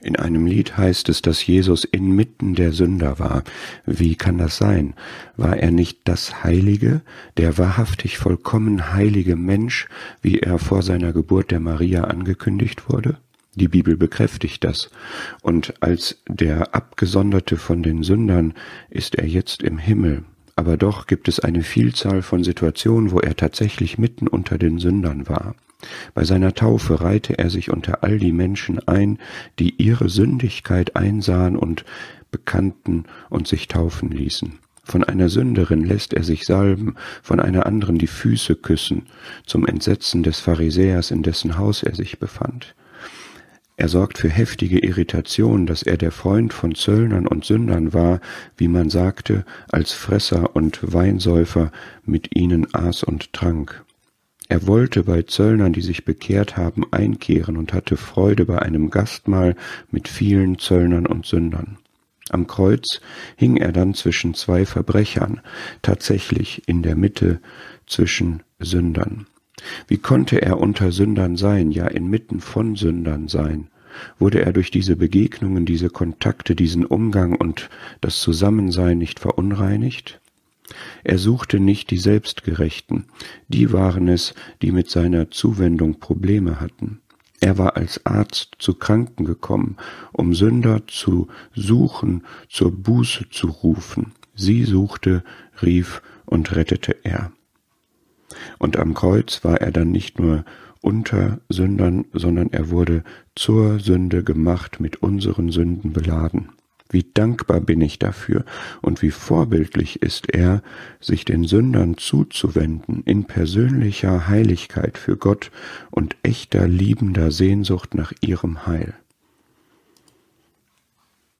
In einem Lied heißt es, dass Jesus inmitten der Sünder war. Wie kann das sein? War er nicht das Heilige, der wahrhaftig vollkommen heilige Mensch, wie er vor seiner Geburt der Maria angekündigt wurde? Die Bibel bekräftigt das. Und als der Abgesonderte von den Sündern ist er jetzt im Himmel. Aber doch gibt es eine Vielzahl von Situationen, wo er tatsächlich mitten unter den Sündern war. Bei seiner Taufe reihte er sich unter all die Menschen ein, die ihre Sündigkeit einsahen und bekannten und sich taufen ließen. Von einer Sünderin lässt er sich salben, von einer anderen die Füße küssen, zum Entsetzen des Pharisäers, in dessen Haus er sich befand. Er sorgt für heftige Irritation, dass er der Freund von Zöllnern und Sündern war, wie man sagte, als Fresser und Weinsäufer mit ihnen aß und trank. Er wollte bei Zöllnern, die sich bekehrt haben, einkehren und hatte Freude bei einem Gastmahl mit vielen Zöllnern und Sündern. Am Kreuz hing er dann zwischen zwei Verbrechern, tatsächlich in der Mitte zwischen Sündern. Wie konnte er unter Sündern sein, ja inmitten von Sündern sein? Wurde er durch diese Begegnungen, diese Kontakte, diesen Umgang und das Zusammensein nicht verunreinigt? Er suchte nicht die Selbstgerechten, die waren es, die mit seiner Zuwendung Probleme hatten. Er war als Arzt zu Kranken gekommen, um Sünder zu suchen, zur Buße zu rufen. Sie suchte, rief und rettete er. Und am Kreuz war er dann nicht nur unter Sündern, sondern er wurde zur Sünde gemacht, mit unseren Sünden beladen. Wie dankbar bin ich dafür und wie vorbildlich ist er, sich den Sündern zuzuwenden in persönlicher Heiligkeit für Gott und echter liebender Sehnsucht nach ihrem Heil.